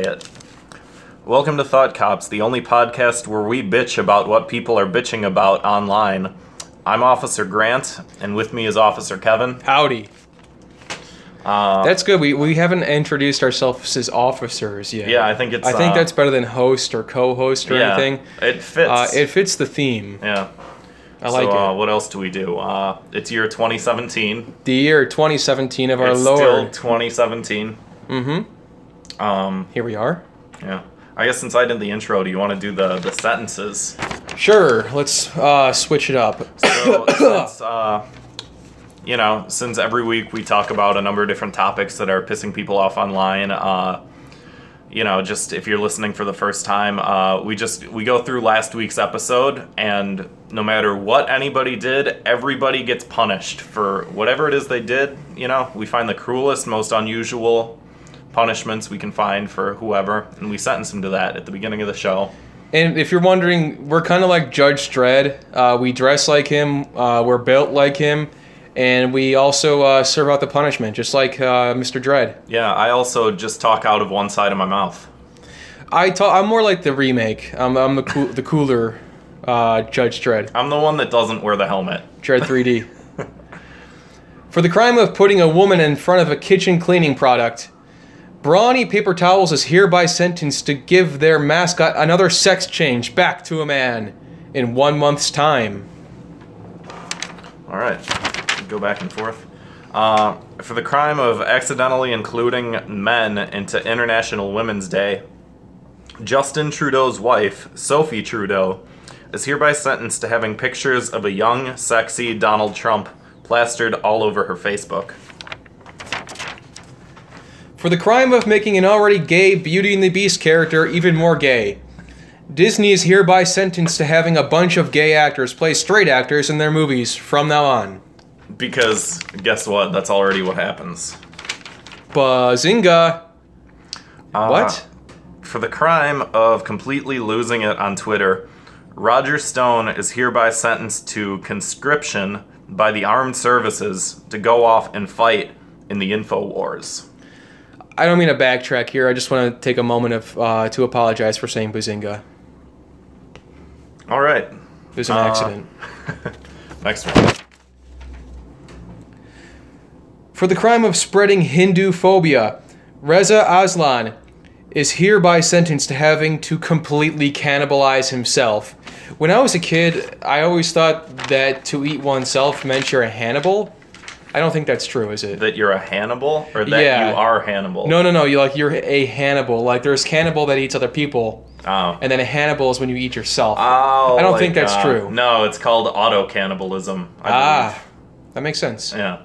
it. Welcome to Thought Cops, the only podcast where we bitch about what people are bitching about online. I'm Officer Grant, and with me is Officer Kevin. Howdy. Uh, That's good. We, we haven't introduced ourselves as officers yet. Yeah, I think it's, I think uh, that's better than host or co-host or yeah, anything. it fits. Uh, it fits the theme. yeah. I like so, uh, it. what else do we do? Uh, it's year 2017. The year 2017 of our it's still 2017. mm-hmm. Um, Here we are. yeah. I guess since I did the intro, do you want to do the, the sentences? Sure. Let's uh, switch it up. So, since, uh, you know, since every week we talk about a number of different topics that are pissing people off online, uh, you know, just if you're listening for the first time, uh, we just we go through last week's episode, and no matter what anybody did, everybody gets punished for whatever it is they did. You know, we find the cruelest, most unusual punishments we can find for whoever, and we sentence them to that at the beginning of the show. And if you're wondering, we're kind of like Judge Dredd. Uh, we dress like him. Uh, we're built like him. And we also uh, serve out the punishment, just like uh, Mr. Dredd. Yeah, I also just talk out of one side of my mouth. I ta- I'm more like the remake. I'm, I'm the, cool, the cooler uh, Judge Dredd. I'm the one that doesn't wear the helmet. Dredd 3D. For the crime of putting a woman in front of a kitchen cleaning product, Brawny Paper Towels is hereby sentenced to give their mascot another sex change back to a man in one month's time. All right, go back and forth. Uh, for the crime of accidentally including men into International Women's Day, Justin Trudeau's wife, Sophie Trudeau, is hereby sentenced to having pictures of a young, sexy Donald Trump plastered all over her Facebook. For the crime of making an already gay Beauty and the Beast character even more gay, Disney is hereby sentenced to having a bunch of gay actors play straight actors in their movies from now on. Because guess what? That's already what happens. Bazinga! Uh, What? For the crime of completely losing it on Twitter, Roger Stone is hereby sentenced to conscription by the armed services to go off and fight in the info wars. I don't mean to backtrack here. I just want to take a moment of uh, to apologize for saying Bazinga. All right, It was an Uh, accident. next one. For the crime of spreading Hindu phobia, Reza Aslan is hereby sentenced to having to completely cannibalize himself. When I was a kid, I always thought that to eat oneself meant you're a Hannibal. I don't think that's true, is it? That you're a Hannibal, or that Yeah. you are Hannibal? No, no, no. You like you're a Hannibal. Like there's cannibal that eats other people, Oh. and then a Hannibal is when you eat yourself. Oh, I don't like, think that's uh, true. No, it's called auto cannibalism. ah, that makes sense. Yeah.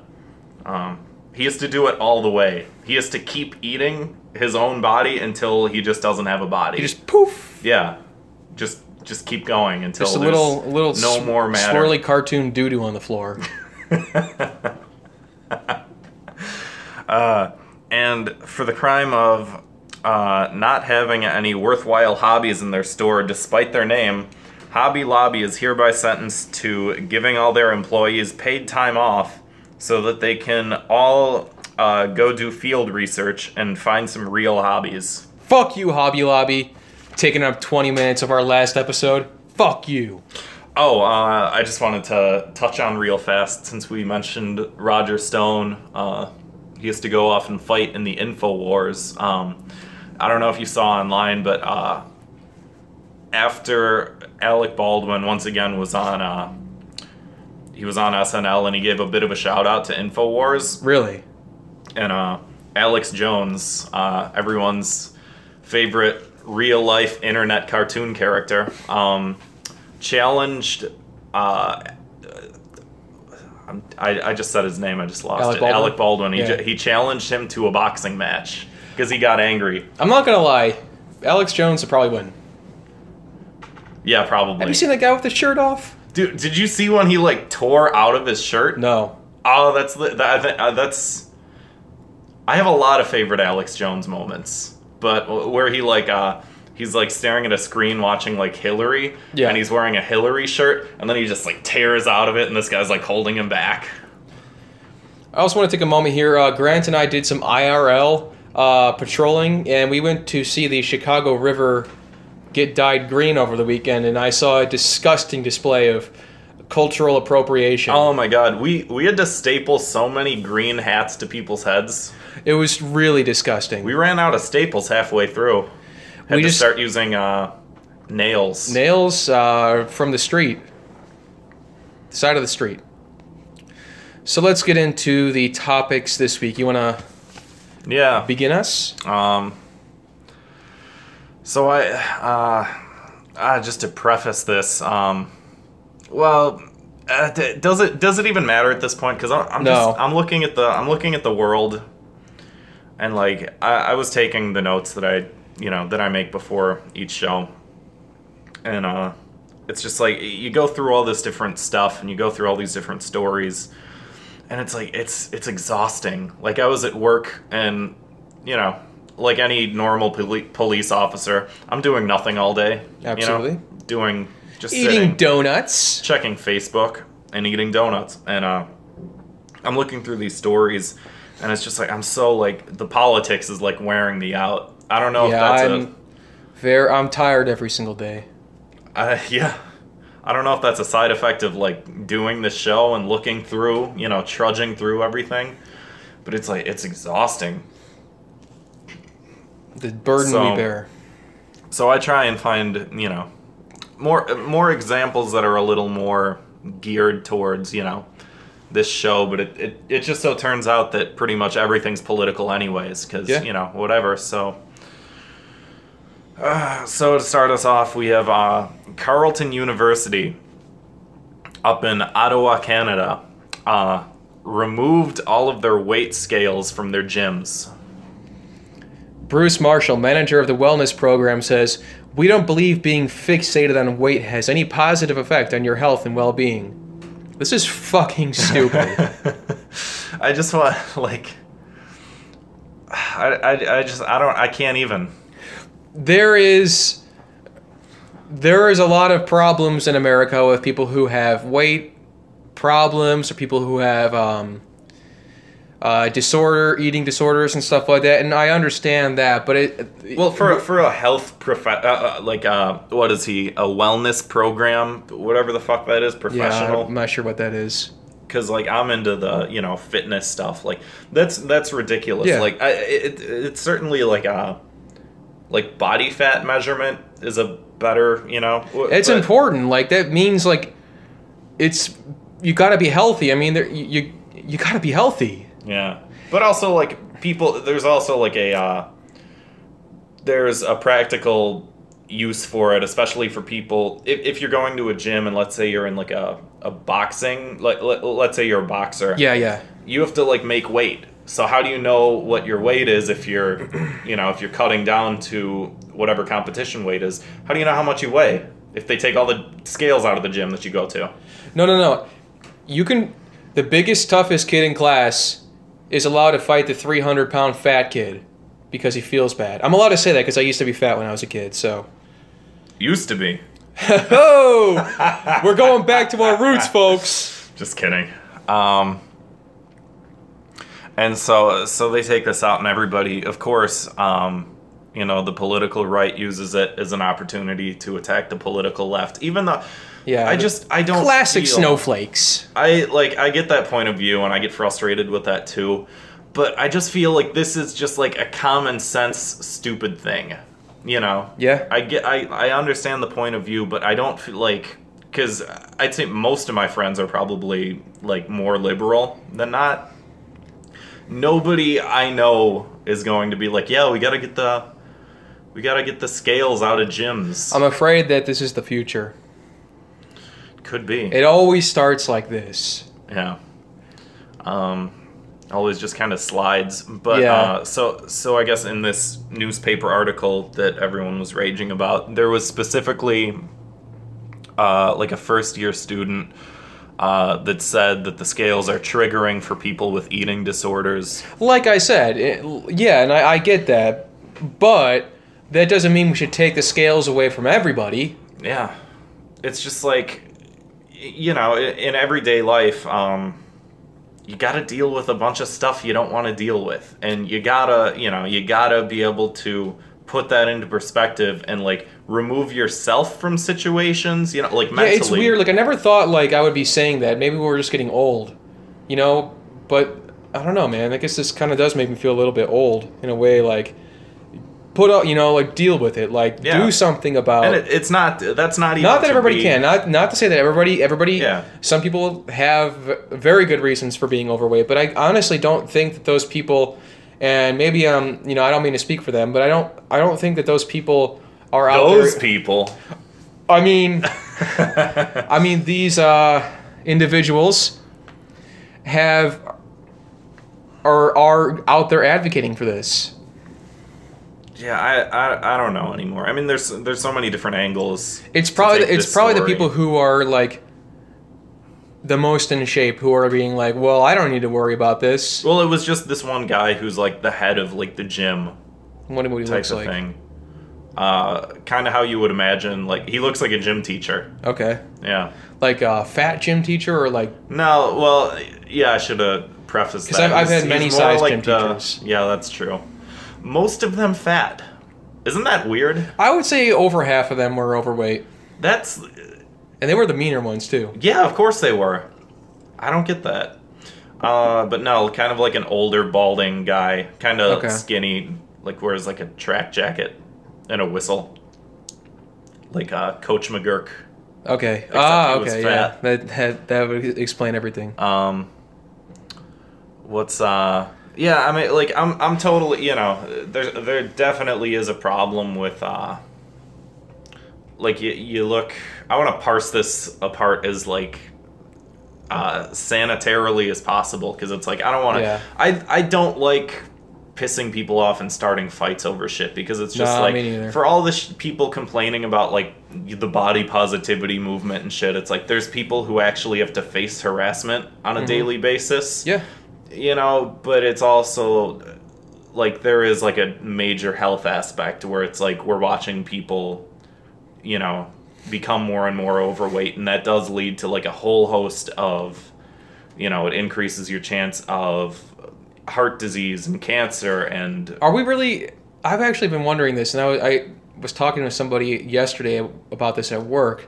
Um, he has to do it all the way. He has to keep eating his own body until he just doesn't have a body. He just poof. yeah, just just keep going until Just a little, little no sw- more matter. swirly cartoon doo doo on the floor. And for the crime of uh, not having any worthwhile hobbies in their store, despite their name, Hobby Lobby is hereby sentenced to giving all their employees paid time off so that they can all uh, go do field research and find some real hobbies. Fuck you, Hobby Lobby. Taking up 20 minutes of our last episode. Fuck you. Oh, uh, I just wanted to touch on real fast since we mentioned Roger Stone. Uh, he has to go off and fight in the info wars. Um, I don't know if you saw online, but uh, after Alec Baldwin once again was on, uh, he was on SNL and he gave a bit of a shout out to Infowars Really? and uh, Alex Jones, uh, everyone's favorite real life internet cartoon character, um, challenged. Uh, I'm- I, I just said his name. I just lost Alec it. Baldwin? Alec Baldwin. He, Yeah. ju- he challenged him to a boxing match because he got angry. I'm not gonna lie. Alex Jones would probably win. Yeah, probably. Have you seen that guy with the shirt off? Dude, did you see when he like tore out of his shirt? No. Oh, that's the- that, I think- uh, that's. I have a lot of favorite Alex Jones moments, but where he like uh he's like staring at a screen watching like Hillary, Yeah. and he's wearing a Hillary shirt, and then he just like tears out of it, and this guy's like holding him back. I also want to take a moment here. Uh, Grant and I did some IRL uh, patrolling, and we went to see the Chicago River get dyed green over the weekend, and I saw a disgusting display of cultural appropriation. Oh my god, we we had to staple so many green hats to people's heads. It was really disgusting. We ran out of staples halfway through. Had We to just- start using uh, nails. Nails uh, from the street, the side of the street. So let's get into the topics this week. You want to yeah. begin us? Um. So I, uh, uh, just to preface this, um, well, uh, d- does it does it even matter at this point? Because I'm, I'm No. just I'm looking at the I'm looking at the world, and like I, I was taking the notes that I you know that I make before each show, and uh, it's just like you go through all this different stuff and you go through all these different stories, and it's like it's it's exhausting. Like I was at work and you know like any normal poli- police officer, I'm doing nothing all day. Absolutely. You know, doing just Eating sitting, donuts. checking Facebook and eating donuts, and uh, I'm looking through these stories, and it's just like I'm so like the politics is like wearing me out. I don't know yeah, if that's I'm very. I'm tired every single day. uh, yeah. I don't know if that's a side effect of like doing the show and looking through, you know, trudging through everything, but it's like it's exhausting. The burden So- we bear. So I try and find, you know, more more examples that are a little more geared towards, you know, this show, but it, it, it just so turns out that pretty much everything's political anyways cuz Yeah. you know, whatever. So uh, so to start us off, we have uh, Carleton University up in Ottawa, Canada. Uh, removed all of their weight scales from their gyms. Bruce Marshall, manager of the wellness program, says, We don't believe being fixated on weight has any positive effect on your health and well being. This is fucking stupid. I just want like I, I, I just I don't I can't even there is there is a lot of problems in America with people who have weight problems or people who have um, uh, disorder eating disorders and stuff like that and I understand that but it well for for a health prof uh, uh, like uh what is he a wellness program whatever the fuck that is yeah professional I'm not sure what that is because like I'm into the you know fitness stuff like that's that's ridiculous Yeah. like I, it, it's certainly like a like body fat measurement is a better you know? It's but- important like that means like it's you got to be healthy. I mean there, you you, you got to be healthy. Yeah, but also like people, there's also like a uh, there's a practical use for it, especially for people. If, if you're going to a gym and let's say you're in like a, a boxing like let, let's say you're a boxer. Yeah yeah. You have to like make weight so how do you know what your weight is if you're you know if you're cutting down to whatever competition weight is how do you know how much you weigh if they take all the scales out of the gym that you go to No, no, no. You can. The biggest, toughest kid in class is allowed to fight the 300 pound fat kid because he feels bad. I'm allowed to say that because I used to be fat when I was a kid, so. used to be oh! We're going back to our roots, folks. Just kidding. Um, and so, so they take this out, and everybody, of course, um, you know, the political right uses it as an opportunity to attack the political left. Even though, Yeah. I just, I don't Classic feel- snowflakes. I like, I get that point of view, and I get frustrated with that too. But I just feel like this is just like a common sense stupid thing, you know. Yeah. I get I, I understand the point of view, but I don't feel like because I'd say most of my friends are probably like more liberal than not. Nobody I know is going to be like, yeah, we gotta get the we gotta get the scales out of gyms. I'm afraid that this is the future. Could be, It always starts like this. yeah. Um, always just kind of slides, but Yeah. uh, so so I guess in this newspaper article that everyone was raging about, there was specifically uh, like a first year student uh, that said that the scales are triggering for people with eating disorders. Like I said, it, yeah, and I, I get that, but that doesn't mean we should take the scales away from everybody. Yeah, it's just like you know, in everyday life, um, you got to deal with a bunch of stuff you don't want to deal with and you gotta you know you gotta be able to put that into perspective and like remove yourself from situations you know like mentally. Yeah, it's weird. Like I never thought like I would be saying that. Maybe we're just getting old, you know. But I don't know, man. I guess this kind of does make me feel a little bit old in a way. Like put out, you know, like deal with it. Like Yeah. do something about. and it, it's not that's not even not that everybody be- can. Not not to say that everybody everybody. Yeah. Some people have very good reasons for being overweight, but I honestly don't think that those people. And maybe um you know I don't mean to speak for them, but I don't I don't think that those people are out those there. people I mean, I mean these uh, individuals have are are out there advocating for this. yeah I, I i don't know anymore i mean there's there's so many different angles It's probably it's probably the people who are like the most in shape who are being like, well, I don't need to worry about this. well it was just this one guy who's like the head of like the gym What what he type looks of like. thing uh kind of how you would imagine like he looks like a gym teacher Okay, yeah like a fat gym teacher or like No, well, yeah, I should have prefaced that. I've- I've had many size gym the- teachers. Yeah, that's true. Most of them fat. Isn't that weird? I would say over half of them were overweight, That's and they were the meaner ones too. yeah, of course they were. I don't get that. Uh, but no, kind of like an older balding guy, kind of Okay. skinny, like wears like a track jacket and a whistle, like uh, Coach McGuirk. Okay. Ah, okay. Yeah, that, that that would explain everything. Um, what's uh? Yeah, I mean, like I'm I'm totally you know there there definitely is a problem with uh. Like you you look, I want to parse this apart as like. Uh, sanitarily as possible because it's like I don't want to. Yeah. I I don't like pissing people off and starting fights over shit because it's just like for all the sh- people complaining about like the body positivity movement and shit it's like there's people who actually have to face harassment on a mm-hmm. daily basis. Yeah. you know but it's also like there is like a major health aspect where it's like we're watching people you know become more and more overweight and that does lead to like a whole host of you know it increases your chance of heart disease and cancer and Are we really? I've actually been wondering this, and I was, I was talking to somebody yesterday about this at work.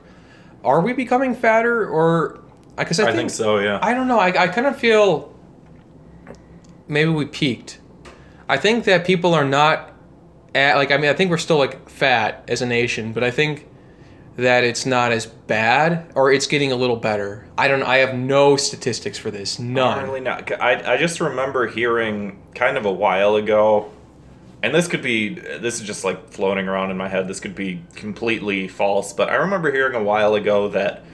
Are we becoming fatter, or because I, I think, so yeah I don't know. I, I kind of feel maybe we peaked. I think that people are not at like I mean I think we're still like fat as a nation, but I think that it's not as bad or it's getting a little better. I don't I have no statistics for this. None. Really not. I, I just remember hearing kind of a while ago, and this could be, this is just like floating around in my head. This could be completely false, but I remember hearing a while ago that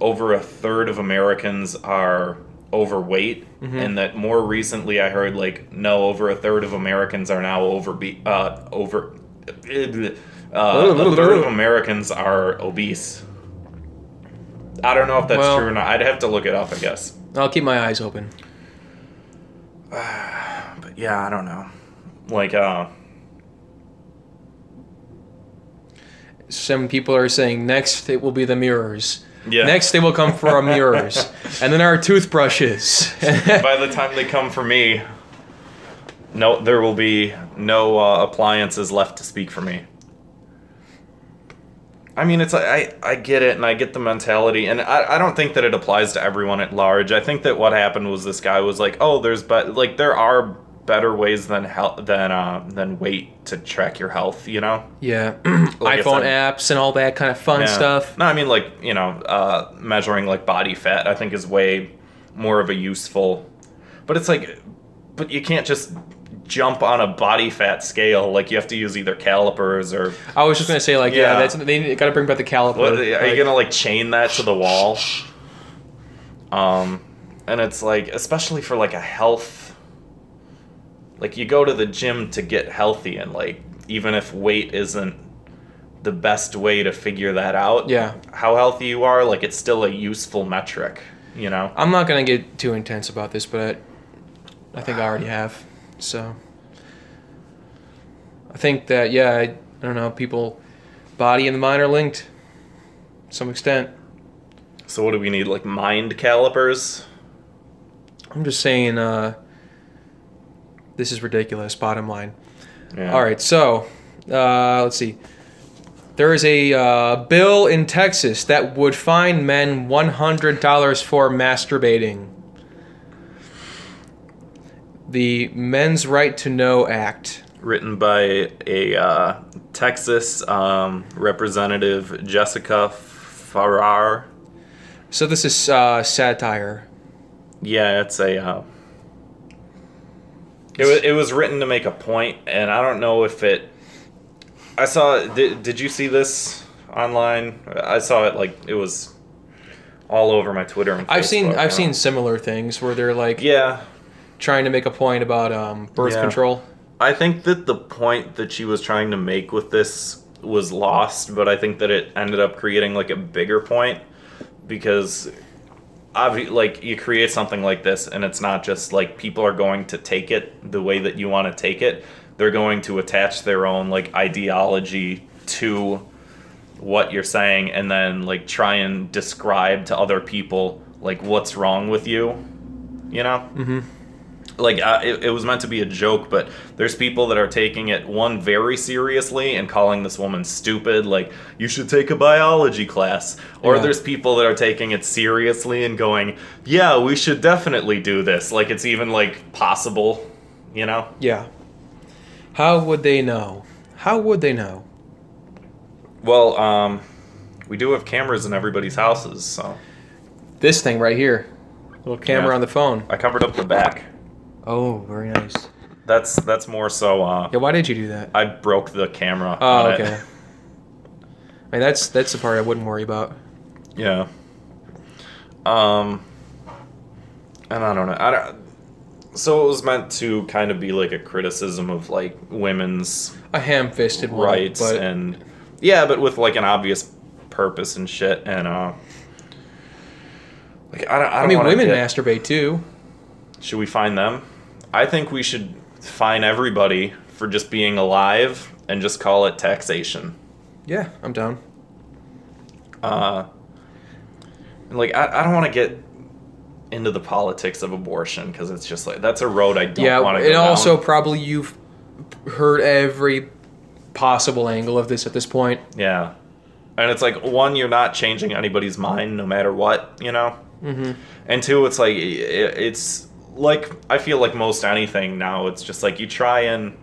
over a third of Americans are overweight, and that more recently I heard like no, over a third of Americans are now over uh over. Uh, a third of Americans are obese. I don't know if that's Well- true or not. I'd have to look it up, I guess. I'll keep my eyes open. But yeah, I don't know. Like, uh, Some people are saying next it will be the mirrors. yeah. Next they will come for our mirrors, and then our toothbrushes. by the time they come for me, no, there will be no uh, appliances left to speak for me. I mean, it's I I get it, and I get the mentality, and I, I don't think that it applies to everyone at large. I think that what happened was this guy was like, oh, there's but like there are better ways than health than uh than weight to track your health. You know. yeah, Like iPhone said. apps and all that kind of fun Yeah. stuff. No, I mean like you know, uh, measuring like body fat. I think is way more of a useful. But it's like, but you can't just jump on a body fat scale. Like you have to use either calipers or. I was just gonna say like yeah, Yeah. that's they got to bring back the caliper. What, are you gonna like chain that to the wall? Um, and it's like especially for like a health. Like you go to the gym to get healthy, and like even if weight isn't the best way to figure that out, Yeah. how healthy you are, like it's still a useful metric, you know. I'm not gonna get too intense about this, but I think I already have. So I think that yeah, I, I don't know, people, body and the mind are linked, to some extent. So what do we need? Like mind calipers, I'm just saying, uh, this is ridiculous. Bottom line. Yeah. All right, so uh, let's see. There is a uh, bill in Texas that would fine men $100 for masturbating. The Men's Right to Know Act. Written by a uh, Texas um, representative, Jessica Farrar. So this is uh, satire. Yeah, it's a. Uh, it was it was written to make a point, and I don't know if it. I saw. Did, did you see this online? I saw it like it was all over my Twitter and. I've seen I've seen similar things where they're like Yeah, trying to make a point about um, birth Yeah. control. I think that the point that she was trying to make with this was lost, but I think that it ended up creating like a bigger point because obvi- like you create something like this and it's not just like people are going to take it the way that you want to take it. They're going to attach their own like ideology to what you're saying and then like try and describe to other people like what's wrong with you, you know? Mhm. Like uh, it, it was meant to be a joke but there's people that are taking it one very seriously and calling this woman stupid like you should take a biology class or Yeah. there's people that are taking it seriously and going yeah we should definitely do this like it's even like possible you know Yeah. How would they know? How would they know? well um we do have cameras in everybody's houses so This thing right here. Little camera Yeah. on the phone. i covered up the back Oh, very nice. that's that's more so uh Yeah, why did you do that? i broke the camera Oh, okay. I mean, that's that's the part I wouldn't worry about. Yeah. Um. And I don't know. I don't. So it was meant to kind of be like a criticism of like women's A ham-fisted one, rights but and yeah, but with like an obvious purpose and shit. And uh, like I don't. I, I don't mean, women get- masturbate too. Should we find them? I think we should fine everybody for just being alive and just call it taxation. Yeah, I'm down. uh, like I, I don't want to get into the politics of abortion because it's just like that's a road I don't yeah, want to go and go also down. probably you've heard every possible angle of this at this point. yeah, and it's like one, you're not changing anybody's mind no matter what, you know, Mm-hmm. and two, it's like i- it's like I feel like most anything now, it's just like you try and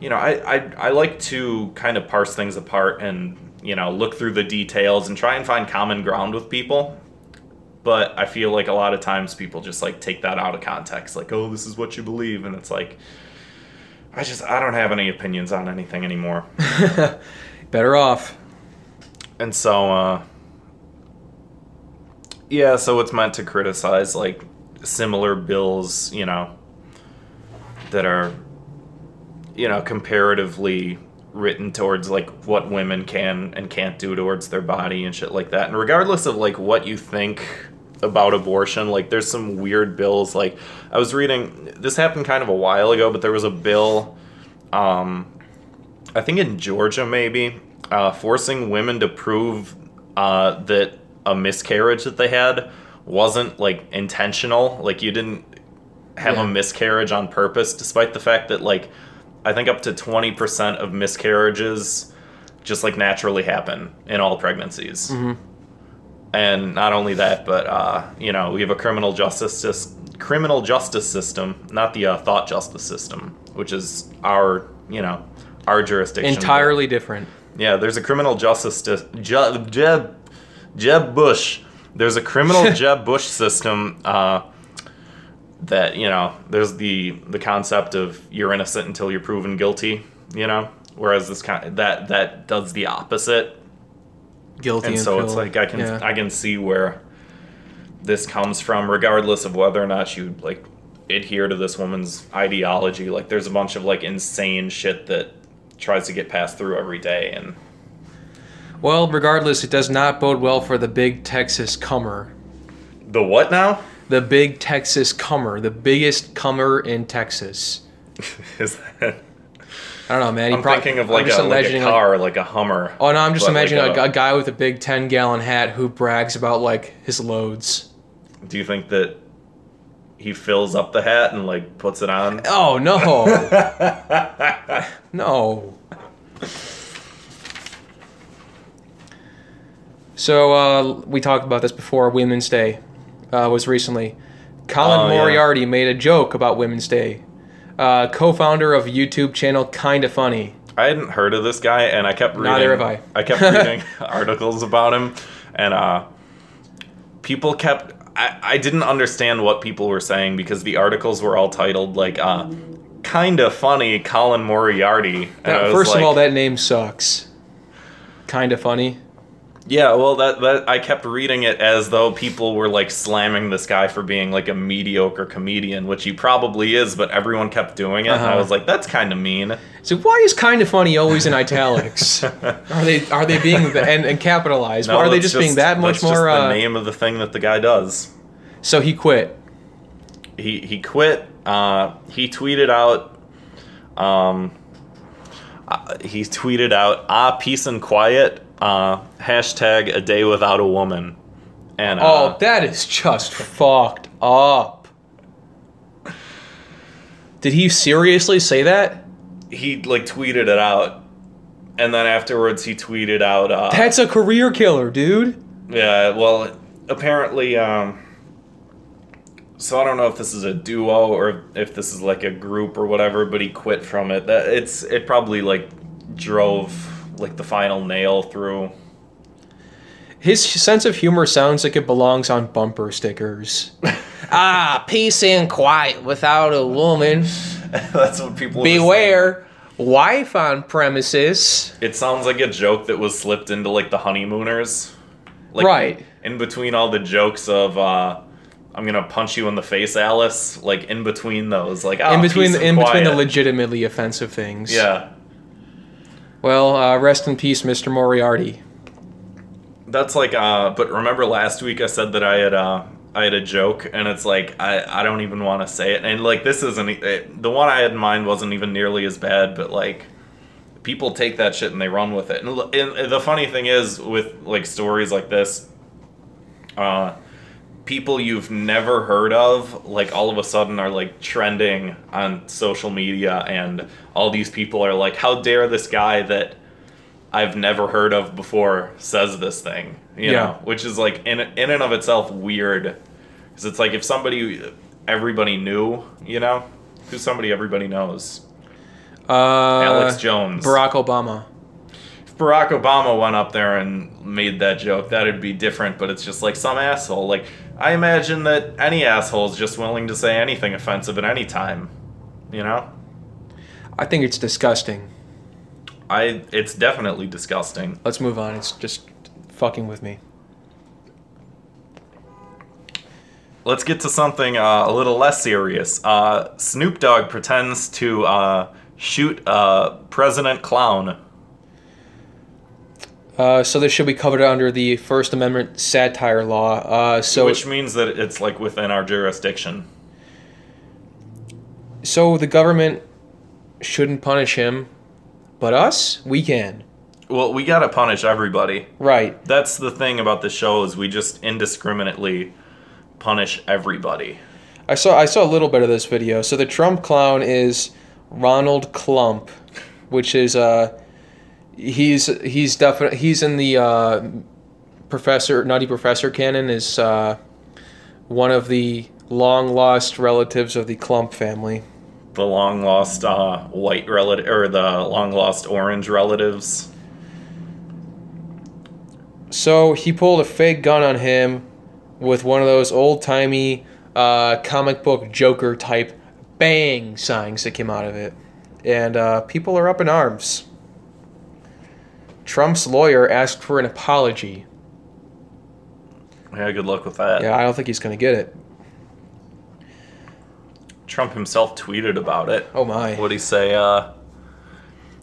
you know I I, I like to kind of parse things apart and you know look through the details and try and find common ground with people but I feel like a lot of times people just like take that out of context, like, oh, this is what you believe, and it's like, I just I don't have any opinions on anything anymore, Better off. and so uh, yeah, so it's meant to criticize like similar bills, you know, that are, you know, comparatively written towards like what women can and can't do towards their body and shit like that. And regardless of like what you think about abortion, like there's some weird bills. Like I was reading, this happened kind of a while ago, but there was a bill, um, I think in Georgia maybe, uh, forcing women to prove uh, that a miscarriage that they had wasn't like intentional. Like you didn't have Yeah. a miscarriage on purpose, despite the fact that like I think up to twenty percent of miscarriages just like naturally happen in all pregnancies. And not only that, but uh, you know we have a criminal justice sys- criminal justice system, not the uh, thought justice system, which is our you know our jurisdiction. Entirely different. Yeah, there's a criminal justice dis- Jeb, Jeb Jeb Bush. There's a criminal Jeb Bush system uh, that you know. There's the the concept of you're innocent until you're proven guilty. You know, whereas this kind that that does the opposite, Guilty. and so it's like I can yeah. I can see where this comes from, regardless of whether or not you like adhere to this woman's ideology. Like, there's a bunch of like insane shit that tries to get passed through every day, and Well, regardless, it does not bode well for the big Texas comer. The what now? The big Texas comer, the biggest comer in Texas. Is that? I don't know, man. He I'm prob- thinking of like a, like a car, like, a Hummer. oh no, I'm just like imagining a- a, a guy with a big 10 gallon hat who brags about like his loads. Do you think that he fills up the hat and like puts it on. Oh no. no. So uh, we talked about this before. Women's Day uh, was recently. Colin Oh, yeah. Moriarty made a joke about Women's Day. Uh, co-founder of YouTube channel Kinda Funny. I hadn't heard of this guy, and I kept reading. Neither have I. I kept reading articles about him, and uh, people kept. I, I didn't understand what people were saying because the articles were all titled like uh, "kinda funny" Colin Moriarty. That- first of all, that name sucks. Kinda funny. Yeah, well, that that I kept reading it as though people were like slamming this guy for being like a mediocre comedian, which he probably is, but everyone kept doing it, and I Uh-huh. was like, that's kind of mean. So why is Kinda Funny always in italics? are they are they being and, and capitalized? No, are they that's just, being that much just more? the Uh, name of the thing that the guy does. so he quit. He he quit. Uh, he tweeted out. Um, uh, he tweeted out, "Ah, peace and quiet." Uh, hashtag a day without a woman. And uh, Oh, that is just fucked up. Did he seriously say that? he like tweeted it out, and then afterwards he tweeted out. Uh, That's a career killer, dude. Yeah, well, apparently, um, so I don't know if this is a duo or if this is like a group or whatever, but he quit from it. That it's it probably like drove like the final nail through. His sense of humor sounds like it belongs on bumper stickers. ah, peace and quiet without a woman. That's what people. Beware, wife on premises. It sounds like a joke that was slipped into like the honeymooners, like, Right. In between all the jokes of. uh I'm gonna punch you in the face, Alice. Like in between those, like oh, in between, peace and in between the legitimately offensive things. yeah, Well, uh, rest in peace, Mr. Moriarty. That's like, uh, but remember last week I said that I had, uh, I had a joke, and it's like I, I don't even want to say it, and like this isn't it, the one I had in mind wasn't even nearly as bad, but like people take that shit and they run with it, and, and the funny thing is with like stories like this, uh, people you've never heard of, like all of a sudden are like trending on social media, and all these people are like, how dare this guy that I've never heard of before says this thing, you Yeah. know, which is like in in and of itself weird, because it's like if somebody everybody knew, you know, who's somebody everybody knows, Uh, Alex Jones. Barack Obama. If Barack Obama went up there and made that joke, that'd be different. But it's just like some asshole. Like I imagine that any asshole is just willing to say anything offensive at any time, you know. I think it's disgusting. I it's definitely disgusting. Let's move on. It's just fucking with me. Let's get to something uh, a little less serious. Uh, Snoop Dogg pretends to uh, shoot President Clown. Uh, so this should be covered under the First Amendment satire law. Uh, so, which means that it's like within our jurisdiction. so the government shouldn't punish him, but us, we can. Well, we gotta punish everybody. Right. That's the thing about the show is we just indiscriminately punish everybody. I saw I saw a little bit of this video. So the Trump clown is Ronald Klump, which is uh he's he's definitely he's in the uh, professor nutty professor canon is uh, one of the long lost relatives of the Klump family. The long lost uh, white relative or the long lost orange relatives. So he pulled a fake gun on him with one of those old timey uh, comic book Joker type bang signs that came out of it. And uh, people are up in arms. Trump's lawyer asked for an apology. Yeah, good luck with that. Yeah, I don't think he's going to get it. Trump himself tweeted about it. Oh my. What'd he say? Uh,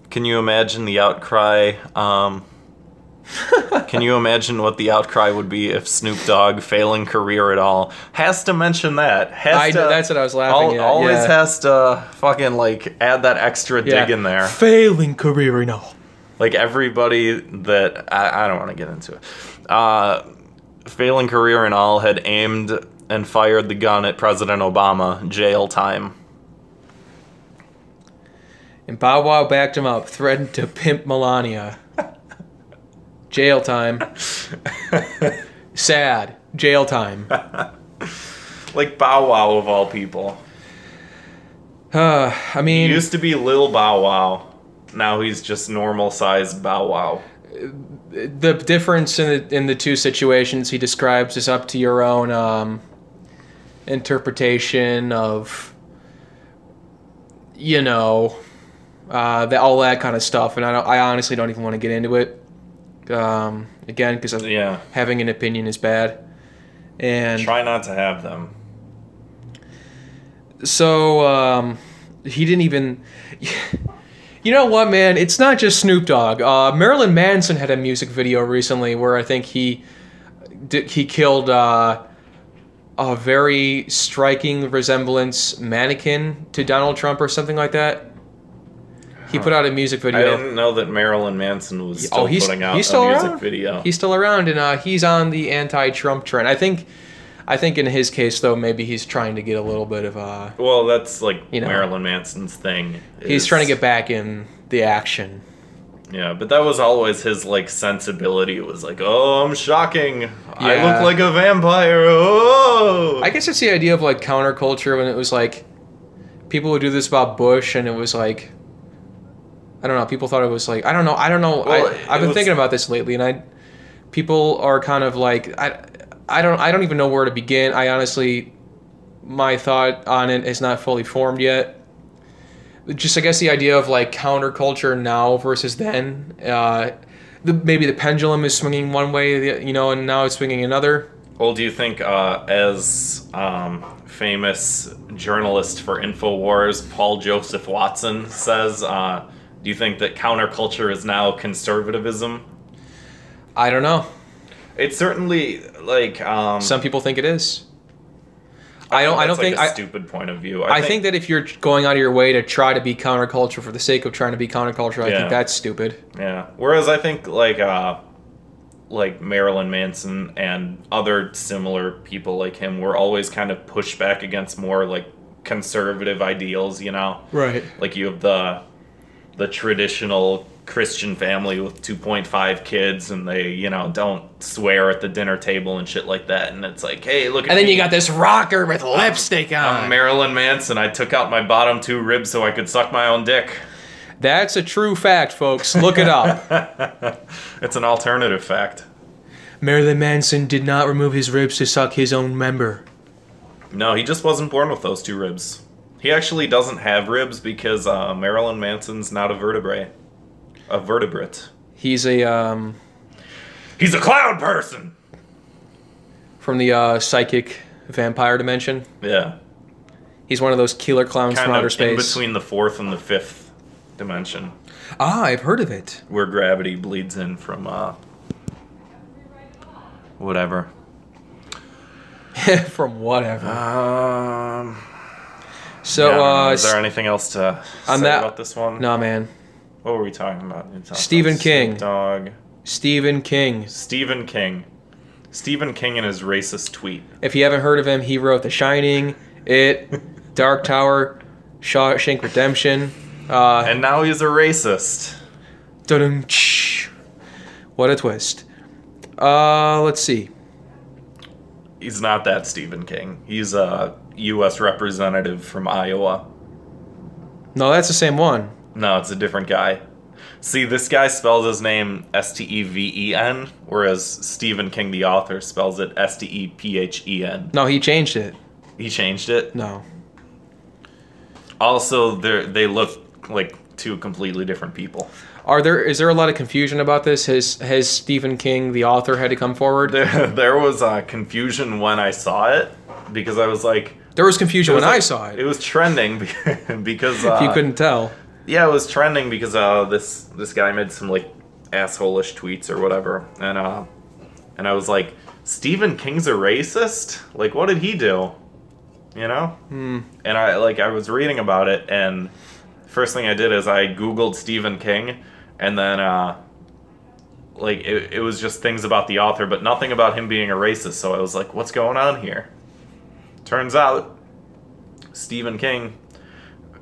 can you imagine the outcry? Um, can you imagine what the outcry would be if Snoop Dogg, failing career at all, has to mention that? Has I to, that's what I was laughing al- at. Always yeah. has to fucking like add that extra Yeah. dig in there. Failing career and all. Like everybody that I, I don't want to get into it. Uh, failing career and all had aimed and fired the gun at President Obama. Jail time. And Bow Wow backed him up, threatened to pimp Melania. Jail time. Sad. Jail time. Like Bow Wow of all people. Uh, I He mean, used to be Lil Bow Wow. Now he's just normal sized Bow Wow. the difference in the, in the two situations he describes is up to your own um, interpretation of, you know, uh, the, all that kind of stuff. And I, don't, I honestly don't even want to get into it. Um, again, because Yeah. having an opinion is bad. And Try not to have them. so um, he didn't even. You know what, man? It's not just Snoop Dogg. Uh, Marilyn Manson had a music video recently where I think he did, he killed uh, a very striking resemblance mannequin to Donald Trump or something like that. He put out a music video. I didn't know that Marilyn Manson was still oh, he's putting out he's still a music around. video. He's still around, and uh, he's on the anti-Trump trend. I think. I think in his case, though, maybe he's trying to get a little bit of a. well, that's like You know. Marilyn Manson's thing. He's trying to get back in the action. Yeah, but that was always his like sensibility. It was like, oh, I'm shocking. I look like a vampire. Oh. I guess it's the idea of like counterculture when it was like people would do this about Bush, and it was like I don't know. People thought it was like I don't know. I don't know. Well, I, I've been was- thinking about this lately, and I people are kind of like I I don't I don't even know where to begin. I honestly my thought on it is not fully formed yet. Just I guess the idea of like counterculture now versus then. Uh, the, maybe the pendulum is swinging one way, you know, and now it's swinging another. Well, do you think, uh, as um, famous journalist for Infowars, Paul Joseph Watson says, uh, do you think that counterculture is now conservatism? I don't know. It's certainly like um, Some people think it is. I don't. I don't that's, like, think. a I, stupid point of view. I think that if you're going out of your way to try to be counterculture for the sake of trying to be counterculture, I Yeah. think that's stupid. Yeah. Whereas I think like uh like Marilyn Manson and other similar people like him were always kind of pushed back against more like conservative ideals, you know? Right. Like you have the the traditional Christian family with 2.5 kids and they, you know, don't swear at the dinner table and shit like that and it's like, "Hey, look at And then me. you got this rocker with lipstick on. I'm on. Marilyn Manson. I took out my bottom two ribs so I could suck my own dick. That's a true fact, folks. Look it up. It's an alternative fact. Marilyn Manson did not remove his ribs to suck his own member. No, he just wasn't born with those two ribs. He actually doesn't have ribs because uh, Marilyn Manson's not a vertebrae. A vertebrate. He's a um, He's a clown person! from the uh, psychic vampire dimension. Yeah. He's one of those killer clowns Kind from outer space. in between the fourth and the fifth dimension, Ah, I've heard of it. where gravity bleeds in from, uh. Whatever. from whatever. Um. So, yeah, I don't know. uh, is there anything else to on say that- about this one? no, man. What were we talking about? We talked Stephen about King. Snoop Dogg. Stephen King. Stephen King. Stephen King and his racist tweet. If you haven't heard of him, he wrote The Shining, It, Dark Tower, Shawshank Redemption. Uh, And now he's a racist. what a twist. Uh, let's see. He's not that Stephen King. He's a U.S. representative from Iowa. No, that's the same one. No, it's a different guy. See, this guy spells his name S T E V E N, whereas Stephen King, the author, spells it S T E P H E N. No, he changed it. He changed it. No. Also, they they look like two completely different people. Are there is there a lot of confusion about this? Has has Stephen King, the author, had to come forward? There, There, was uh, confusion when I saw it because I was like, there was confusion was when I saw it. It was trending because uh, if you couldn't tell. Yeah, it was trending because uh, this this guy made some like asshole-ish tweets or whatever, and uh, and I was like, Stephen King's a racist. Like, what did he do? You know? Hmm. And I like I was reading about it, and first thing I did is I googled Stephen King, and then uh, like it, it was just things about the author, but nothing about him being a racist. So I was like, what's going on here? turns out Stephen King,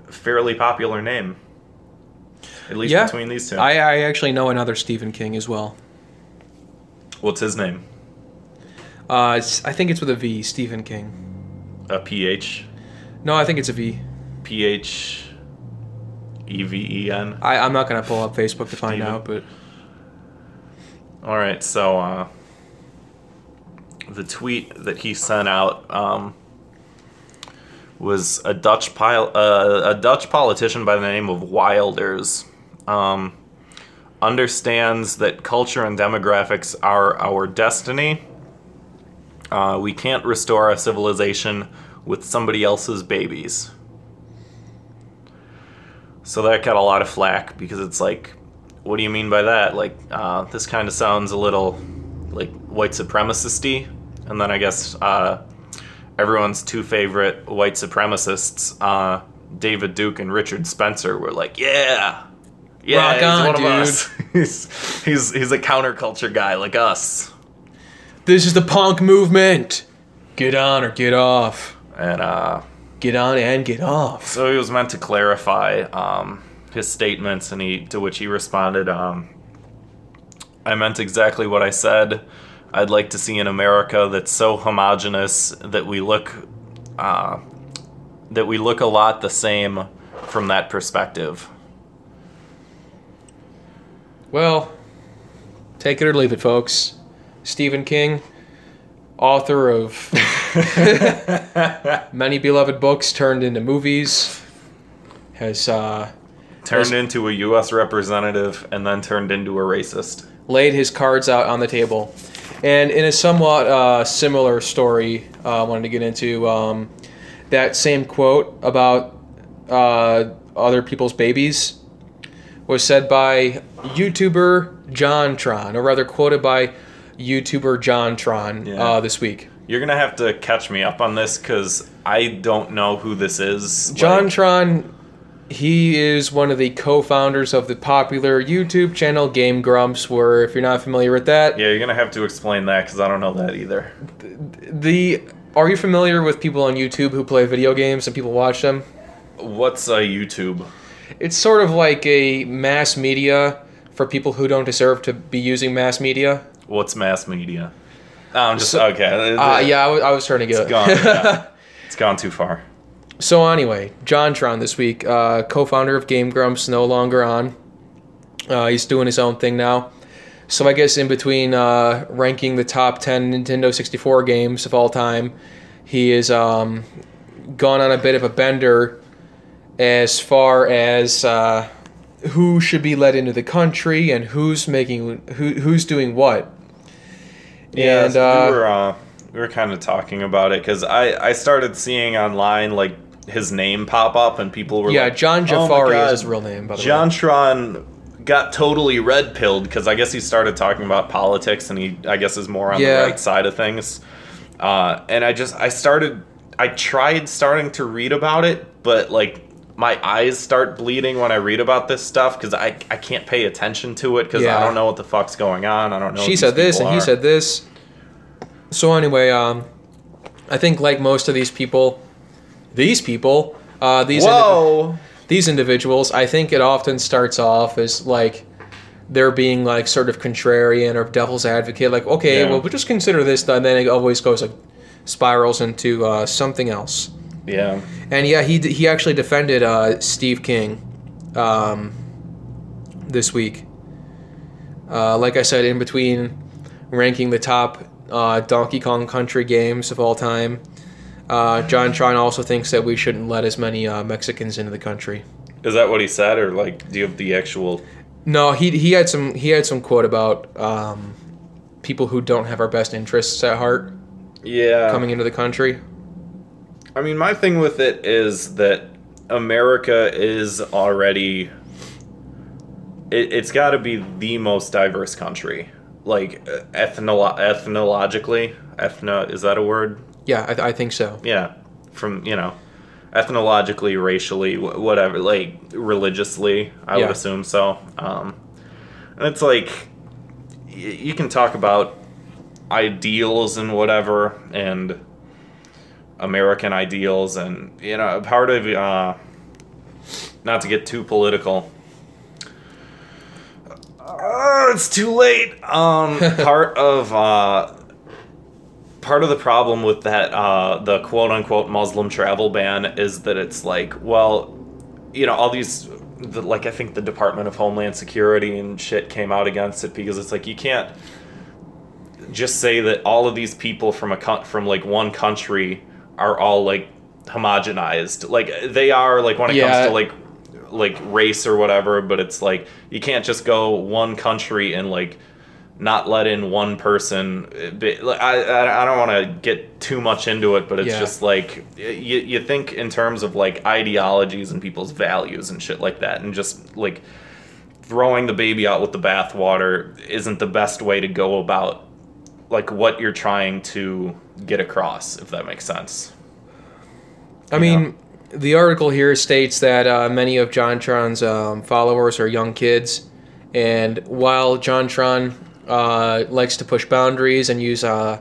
fairly popular name. At least Yeah. between these two. I, I actually know another Stephen King as well. What's his name? Uh, I think it's with a V, Stephen King. A PH. No, I think it's a V. PH. E V E N. I, I'm not gonna pull up Facebook to find Steven. out, but All right, so uh, the tweet that he sent out um, was a Dutch pil- uh, a Dutch politician by the name of Wilders um, understands that culture and demographics are our destiny. Uh, we can't restore our civilization with somebody else's babies. So that got a lot of flack because it's like, what do you mean by that? Like, uh, this kind of sounds a little like white supremacist And then I guess uh, everyone's two favorite white supremacists, uh, David Duke and Richard Spencer, were like, yeah. Yeah, Rock he's on, one dude. of us. he's, he's, he's a counterculture guy like us. this is the punk movement. Get on or get off. And uh, Get on and get off. So he was meant to clarify um, his statements, and he to which he responded, um, "I meant exactly what I said. I'd like to see an America that's so homogenous that we look uh, that we look a lot the same from that perspective." Well, take it or leave it, folks. Stephen King, author of many beloved books turned into movies, has uh, Turned into a U.S. representative and then turned into a racist. laid his cards out on the table. And in a somewhat uh, similar story, uh, I wanted to get into um, that same quote about uh, other people's babies was said by YouTuber JonTron, or rather quoted by YouTuber JonTron Yeah. uh, this week. You're gonna have to catch me up on this because I don't know who this is. John Like- Tron, he is one of the co-founders of the popular YouTube channel Game Grumps. Where, if you're not familiar with that, Yeah, you're gonna have to explain that because I don't know that either. the are you familiar with people on YouTube who play video games and people watch them? What's a YouTube? It's sort of like a mass media for people who don't deserve to be using mass media. What's mass media? I'm just So- okay. Uh, yeah, I was, I trying to get it's gone. yeah. It's gone too far. So anyway, JonTron this week, uh, co-founder of Game Grumps, no longer on. Uh, he's doing his own thing now. So I guess in between uh, ranking the top ten Nintendo 64 games of all time, he has um, gone on a bit of a bender as far as uh, who should be let into the country and who's making who who's doing what. Yeah, and uh, we were uh, we were kind of talking about it because I I started seeing online like his name pop up and people were yeah, like, John "Oh Jafari God, is his real name, by the way. John Tron got totally red pilled because I guess he started talking about politics and he I guess is more on Yeah. the right side of things. Uh, and I just I started I tried starting to read about it, but like my eyes start bleeding when I read about this stuff because I I can't pay attention to it because Yeah. I don't know what the fuck's going on. I don't know. she said this and he said this. So anyway, um, I think like most of these people, these people, uh, these indiv- Whoa! these individuals, I think it often starts off as like they're being like sort of contrarian or devil's advocate. Like, okay, Yeah. well, we'll just consider this, and then it always goes like spirals into uh, something else. Yeah. And yeah, he he actually defended uh, Steve King um, this week. Uh, like I said, in between ranking the top uh, Donkey Kong Country games of all time, uh, JonTron also thinks that we shouldn't let as many uh, Mexicans into the country. Is that what he said, or like, do you have the actual? No, he he had some he had some quote about um, people who don't have our best interests at heart Yeah. coming into the country. I mean, my thing with it is that America is already. It, it's got to be the most diverse country, like uh, ethnolo- ethnologically. Ethno is that a word? Yeah, I, I think so. Yeah, from you know, ethnologically, racially, wh- whatever, like religiously. I Yeah. would assume so. Um, and it's like y- you can talk about ideals and whatever, and American ideals, and you know, part of uh, not to get too political. Uh, it's too late. Um, part of uh, part of the problem with that uh, the quote unquote Muslim travel ban is that it's like, well, you know, all these the, like I think the Department of Homeland Security and shit came out against it because it's like you can't just say that all of these people from a from like one country are all like homogenized. Like they are like when it Yeah. comes to like like race or whatever, but it's like you can't just go one country and like not let in one person. I I I don't want to get too much into it, but it's Yeah. just like you you think in terms of like ideologies and people's values and shit like that, and just like throwing the baby out with the bathwater isn't the best way to go about like what you're trying to get across, if that makes sense. I mean, the article here states that uh, many of JonTron's um, followers are young kids, and while JonTron uh, likes to push boundaries and use uh,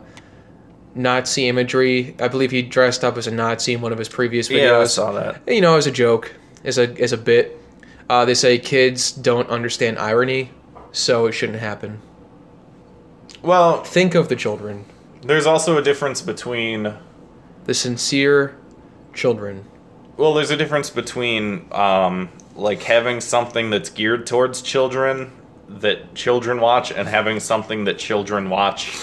Nazi imagery, I believe he dressed up as a Nazi in one of his previous videos. Yeah, I saw that. You know, as a joke, as a as a bit. Uh, they say kids don't understand irony, so it shouldn't happen. Well, Think of the children, there's also a difference between the sincere children. well, there's a difference between um, like having something that's geared towards children that children watch and having something that children watch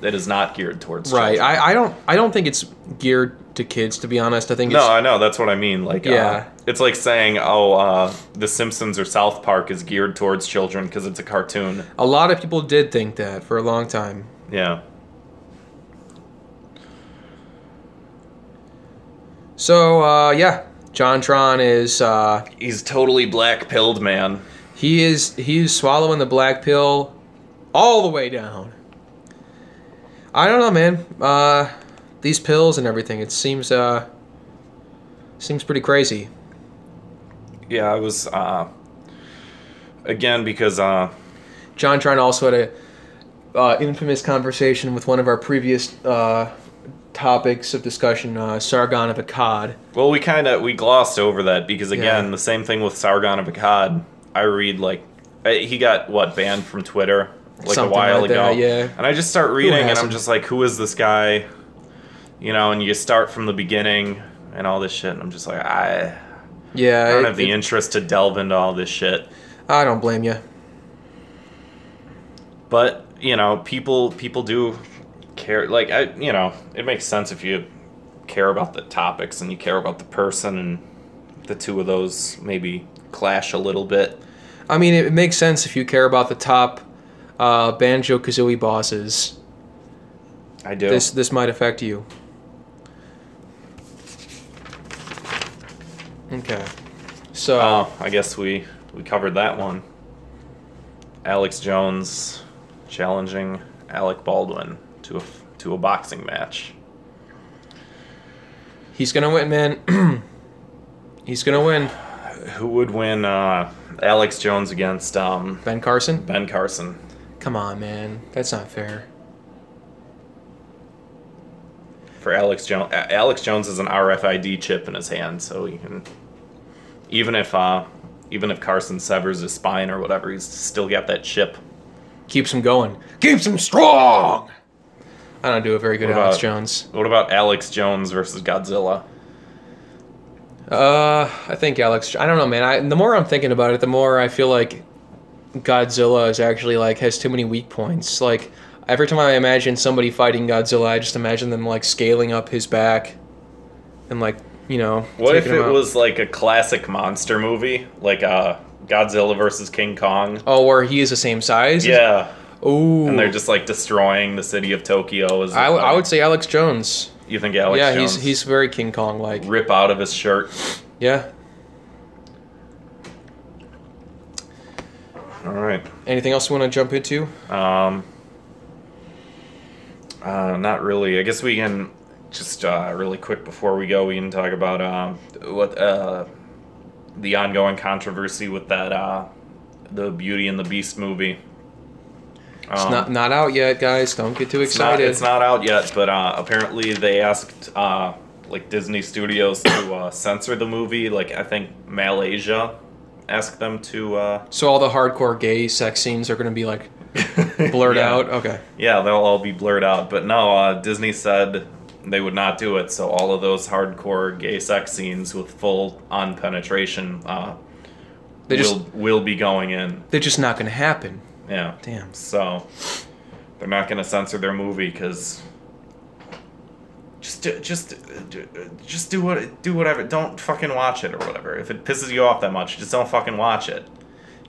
that is not geared towards Right. children. I, I don't I don't think it's geared to kids. To be honest, I think it's No, I know. That's what I mean. Like, uh, Yeah. it's like saying, "Oh, uh, The Simpsons or South Park is geared towards children because it's a cartoon." a lot of people did think that for a long time. Yeah. So uh, yeah, JonTron is uh, He's totally black pilled, man. he is he's swallowing the black pill all the way down. I don't know, man. Uh, these pills and everything. It seems uh, seems pretty crazy. Yeah, I was. Uh, again, because uh, JonTron also had a uh, infamous conversation with one of our previous uh, topics of discussion, uh, Sargon of Akkad. well, we kind of we glossed over that because again, Yeah. the same thing with Sargon of Akkad. I read like he got what banned from Twitter like Something a while like ago. that, yeah. And I just start reading, and I'm just like, who is this guy? You know, and you start from the beginning and all this shit, and I'm just like, I, Yeah, I don't it- have the it- interest to delve into all this shit. I don't blame you. But you know, people people do care. Like I, you know, it makes sense if you care about the topics and you care about the person, and the two of those maybe clash a little bit. I mean, it, makes sense if you care about the top uh, Banjo Kazooie bosses. I do. This this might affect you. Okay, so Oh, I guess we we covered that one. Alex Jones challenging Alec Baldwin to a to a boxing match. he's gonna win, man. he's gonna win. Who would win? Uh, Alex Jones against um, Ben Carson. Ben Carson. Come on, man. That's not fair. For Alex Jones, Alex Jones has an RFID chip in his hand, so he can. Even if uh, even if Carson severs his spine or whatever, he's still got that chip. Keeps him going. Keeps him strong. I don't do a very good What Alex about- Jones. What about Alex Jones versus Godzilla? Uh, I think Alex. I don't know, man. I the more I'm thinking about it, the more I feel like Godzilla is actually like has too many weak points. Like every time I imagine somebody fighting Godzilla, I just imagine them like scaling up his back and like you know. What if it was like a classic monster movie, like uh, Godzilla versus King Kong? Oh, where he is the same size. Yeah, Ooh. and they're just like destroying the city of Tokyo. As I, w- I would say Alex Jones. You think Alex yeah, Jones he's he's very King Kong like. rip out of his shirt? Yeah. All right. Anything else you want to jump into? Um. Uh, not really. I guess we can just uh, really quick before we go. We can talk about um, what uh, the ongoing controversy with that uh, the Beauty and the Beast movie. It's Um, not not out yet, guys. Don't get too It's not, excited. it's not out yet, but uh, apparently they asked uh, like Disney Studios to uh, censor the movie. Like I think Malaysia asked them to. Uh, So all the hardcore gay sex scenes are going to be like blurred Yeah. out. Okay. Yeah, they'll all be blurred out. But no, uh, Disney said they would not do it. So all of those hardcore gay sex scenes with full on penetration uh, They will just will be going in. they're just not going to happen. Yeah. Damn. So they're not going to censor their movie because just do- just just do what do whatever. Don't fucking watch it or whatever. If it pisses you off that much, just don't fucking watch it.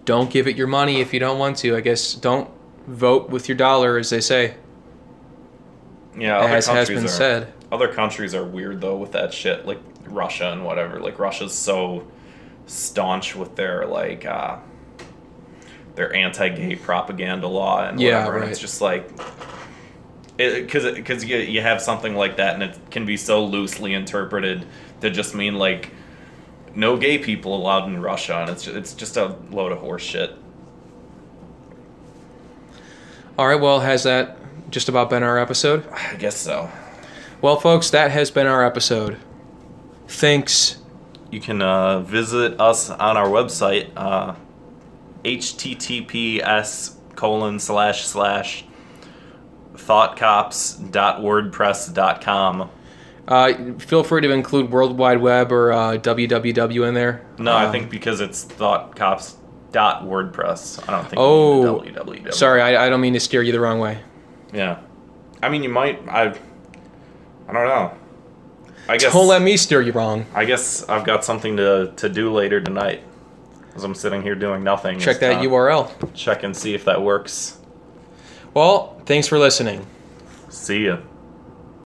Don't give it your money if you don't want to. I guess don't vote with your dollar, as they say, Yeah, other as has countries been are, said. Other countries are weird though with that shit, like Russia and whatever. Like Russia's so staunch with their like uh their anti-gay propaganda law and Yeah, whatever. And it's just like because because you, you have something like that and it can be so loosely interpreted to just mean like no gay people allowed in Russia and it's just, it's just a load of horse shit. All right. Well, has that just about been our episode? I guess so. Well, folks, that has been our episode. Thanks. You can uh, visit us on our website, uh, https colon slash slash thoughtcops.wordpress.com. Uh, feel free to include World Wide Web or uh, www in there. No, I Um, think because it's thoughtcops.wordpress. I don't think Oh, you need the www. Sorry, I, I don't mean to steer you the wrong way. Yeah. I mean, you might. I. I don't know. I guess. Don't let me steer you wrong. I guess I've got something to, to do later tonight. I'm sitting here doing nothing. Check that URL. Check and see if that works. Well, thanks for listening. See ya.